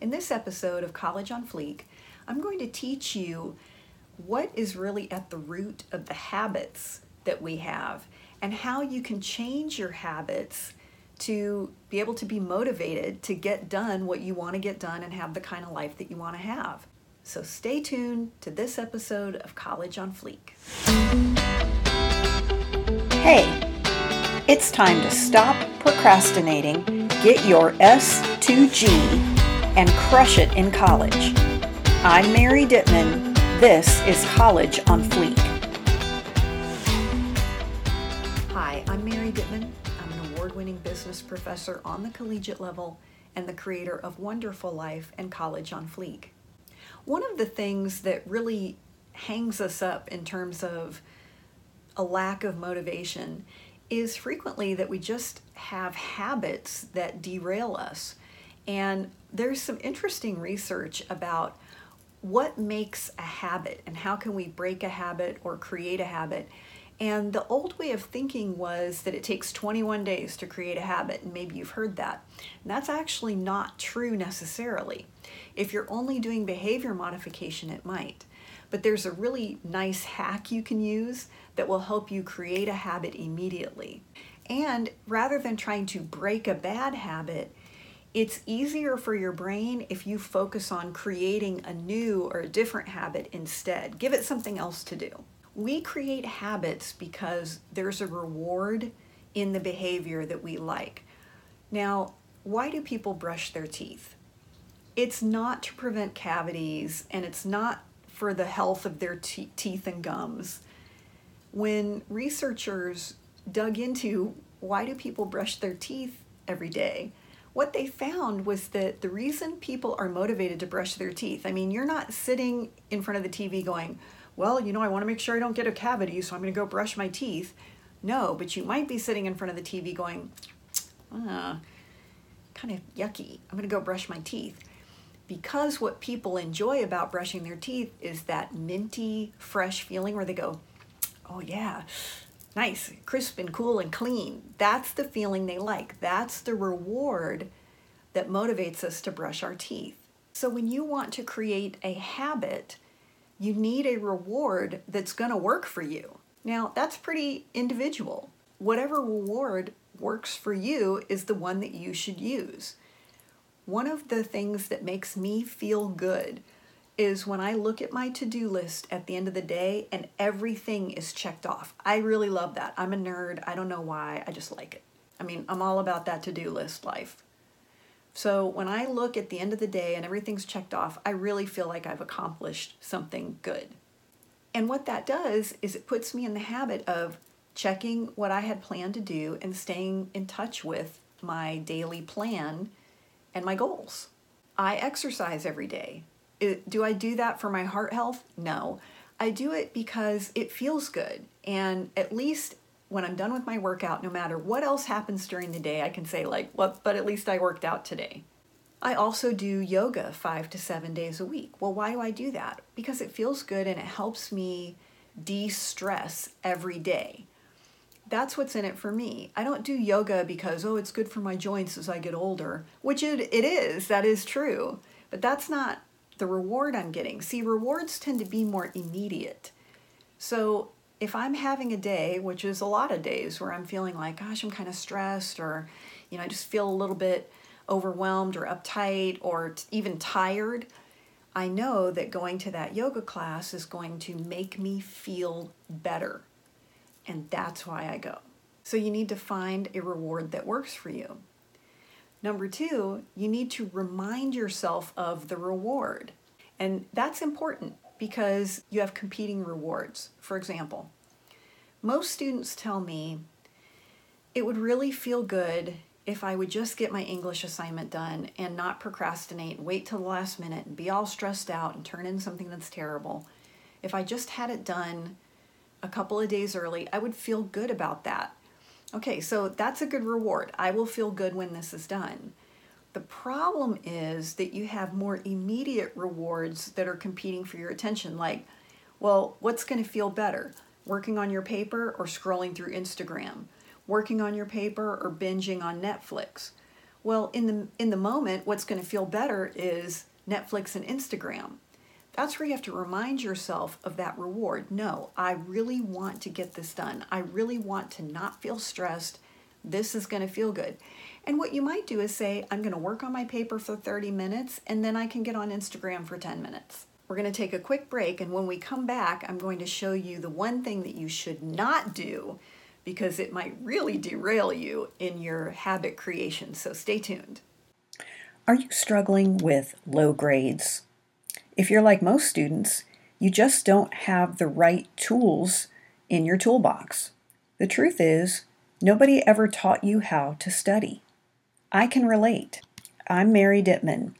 In this episode of College on Fleek, I'm going to teach you what is really at the root of the habits that we have and how you can change your habits to be able to be motivated to get done what you want to get done and have the kind of life that you want to have. So stay tuned to this episode of College on Fleek. Hey, it's time to stop procrastinating, get your S2G, and crush it in college. I'm Mary Dittman. This is College on Fleek. Hi, I'm Mary Dittman. I'm an award winning business professor on the collegiate level and the creator of Wonderful Life and College on Fleek. One of the things that really hangs us up in terms of a lack of motivation is frequently that we just have habits that derail us. And there's some interesting research about what makes a habit and how can we break a habit or create a habit. And the old way of thinking was that it takes 21 days to create a habit, and maybe you've heard that. And that's actually not true necessarily. If you're only doing behavior modification, it might. But there's a really nice hack you can use that will help you create a habit immediately. And rather than trying to break a bad habit, it's easier for your brain if you focus on creating a new or a different habit instead. Give it something else to do. We create habits because there's a reward in the behavior that we like. Now, why do people brush their teeth? It's not to prevent cavities and it's not for the health of their te- teeth and gums. When researchers dug into why do people brush their teeth every day, what they found was that the reason people are motivated to brush their teeth, I mean, you're not sitting in front of the TV going, well, you know, I want to make sure I don't get a cavity, so I'm going to go brush my teeth. No, but you might be sitting in front of the TV going, ah, kind of yucky. I'm going to go brush my teeth. Because what people enjoy about brushing their teeth is that minty, fresh feeling where they go, oh yeah, nice, crisp and cool and clean. That's the feeling they like. That's the reward that motivates us to brush our teeth. So when you want to create a habit, you need a reward that's going to work for you. Now, that's pretty individual. Whatever reward works for you is the one that you should use. One of the things that makes me feel good is when I look at my to do list at the end of the day and everything is checked off. I really love that. I'm a nerd. I don't know why. I just like it. I mean, I'm all about that to do list life. So when I look at the end of the day and everything's checked off, I really feel like I've accomplished something good. And what that does is it puts me in the habit of checking what I had planned to do and staying in touch with my daily plan and my goals. I exercise every day do I do that for my heart health? No. I do it because it feels good. And at least when I'm done with my workout, no matter what else happens during the day, I can say, like, well, but at least I worked out today. I also do yoga five to seven days a week. Well, why do I do that? Because it feels good and it helps me de stress every day. That's what's in it for me. I don't do yoga because, oh, it's good for my joints as I get older, which it, it is, that is true. But that's not the reward I'm getting. See, rewards tend to be more immediate. So if I'm having a day, which is a lot of days where I'm feeling like, gosh, I'm kind of stressed, or, you know, I just feel a little bit overwhelmed or uptight or t- even tired, I know that going to that yoga class is going to make me feel better. And that's why I go. So you need to find a reward that works for you. Number two, you need to remind yourself of the reward. And that's important because you have competing rewards. For example, most students tell me it would really feel good if I would just get my English assignment done and not procrastinate, wait till the last minute and be all stressed out and turn in something that's terrible. If I just had it done a couple of days early, I would feel good about that. Okay, so that's a good reward. I will feel good when this is done. The problem is that you have more immediate rewards that are competing for your attention, like, well, what's going to feel better? Working on your paper or scrolling through Instagram? Working on your paper or binging on Netflix? Well, in the in the moment, what's going to feel better is Netflix and Instagram. That's where you have to remind yourself of that reward. No, I really want to get this done. I really want to not feel stressed. This is going to feel good. And what you might do is say, I'm going to work on my paper for 30 minutes and then I can get on Instagram for 10 minutes. We're going to take a quick break, and when we come back, I'm going to show you the one thing that you should not do because it might really derail you in your habit creation. So stay tuned. Are you struggling with low grades? If you're like most students, you just don't have the right tools in your toolbox. The truth is, nobody ever taught you how to study. I can relate. I'm Mary Dittman.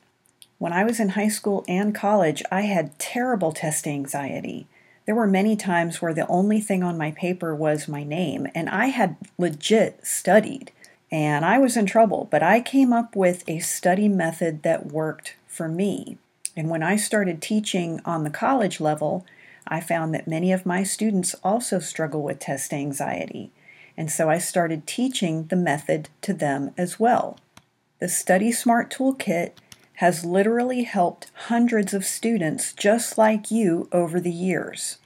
When I was in high school and college, I had terrible test anxiety. There were many times where the only thing on my paper was my name, and I had legit studied. And I was in trouble, but I came up with a study method that worked for me. And when I started teaching on the college level, I found that many of my students also struggle with test anxiety. And so I started teaching the method to them as well. The Study Smart Toolkit has literally helped hundreds of students just like you over the years.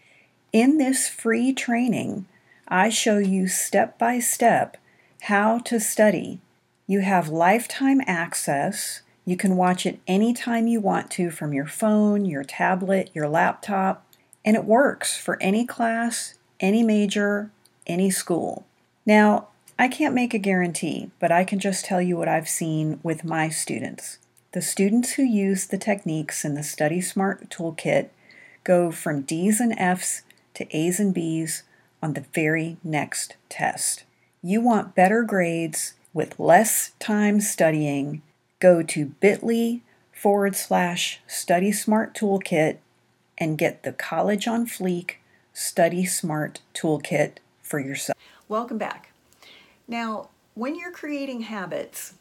In this free training, I show you step by step how to study. You have lifetime access. You can watch it anytime you want to from your phone, your tablet, your laptop, and it works for any class, any major, any school. Now, I can't make a guarantee, but I can just tell you what I've seen with my students. The students who use the techniques in the Study Smart Toolkit go from D's and F's to A's and B's on the very next test. You want better grades with less time studying, go to bit.ly forward slash Study Smart Toolkit and get the College on Fleek Study Smart Toolkit for yourself. Welcome back. Now, when you're creating habits,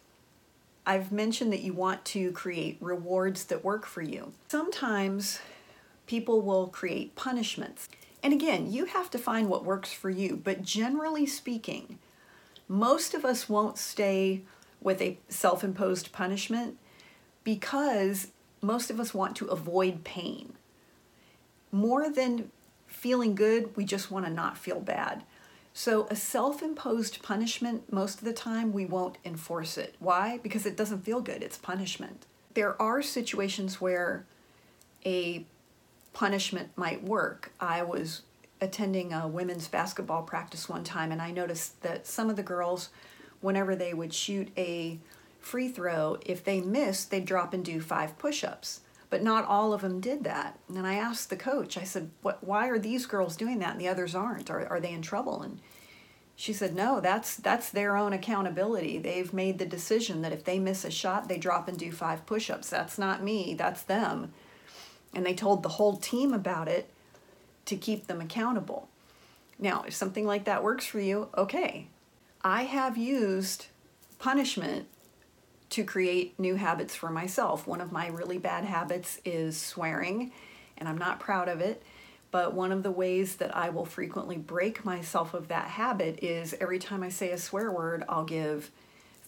I've mentioned that you want to create rewards that work for you. Sometimes people will create punishments. And again, you have to find what works for you. But generally speaking, most of us won't stay with a self imposed punishment because most of us want to avoid pain. More than feeling good, we just want to not feel bad. So, a self imposed punishment, most of the time, we won't enforce it. Why? Because it doesn't feel good, it's punishment. There are situations where a punishment might work. I was attending a women's basketball practice one time, and I noticed that some of the girls, whenever they would shoot a free throw, if they missed, they'd drop and do five push ups. But not all of them did that. And I asked the coach, I said, why are these girls doing that and the others aren't? Are, are they in trouble? And she said, no, that's, that's their own accountability. They've made the decision that if they miss a shot, they drop and do five push ups. That's not me, that's them. And they told the whole team about it to keep them accountable. Now, if something like that works for you, okay. I have used punishment to create new habits for myself. One of my really bad habits is swearing, and I'm not proud of it. But one of the ways that I will frequently break myself of that habit is every time I say a swear word, I'll give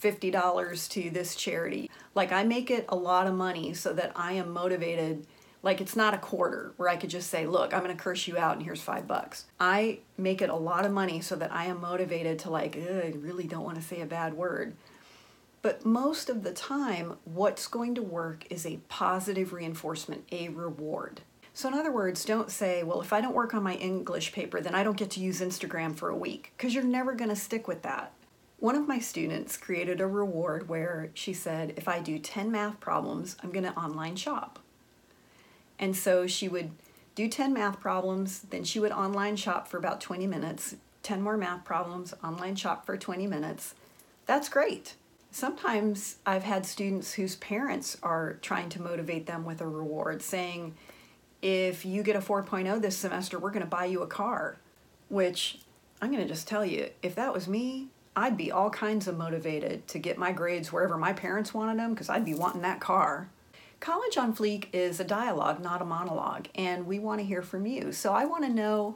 $50 to this charity. Like I make it a lot of money so that I am motivated. Like it's not a quarter where I could just say, look, I'm going to curse you out and here's five bucks. I make it a lot of money so that I am motivated to, like, I really don't want to say a bad word. But most of the time, what's going to work is a positive reinforcement, a reward. So, in other words, don't say, well, if I don't work on my English paper, then I don't get to use Instagram for a week, because you're never going to stick with that. One of my students created a reward where she said, if I do 10 math problems, I'm going to online shop. And so she would do 10 math problems, then she would online shop for about 20 minutes, 10 more math problems, online shop for 20 minutes. That's great. Sometimes I've had students whose parents are trying to motivate them with a reward, saying, if you get a 4.0 this semester, we're going to buy you a car. Which I'm going to just tell you, if that was me, I'd be all kinds of motivated to get my grades wherever my parents wanted them because I'd be wanting that car. College on Fleek is a dialogue, not a monologue, and we want to hear from you. So I want to know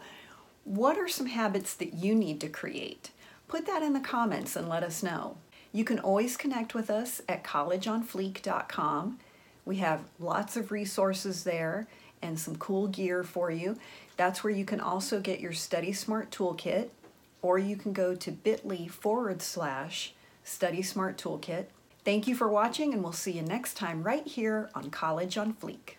what are some habits that you need to create? Put that in the comments and let us know. You can always connect with us at collegeonfleek.com. We have lots of resources there and some cool gear for you. That's where you can also get your Study Smart Toolkit, or you can go to bit.ly forward slash Study Smart Toolkit. Thank you for watching, and we'll see you next time right here on College on Fleek.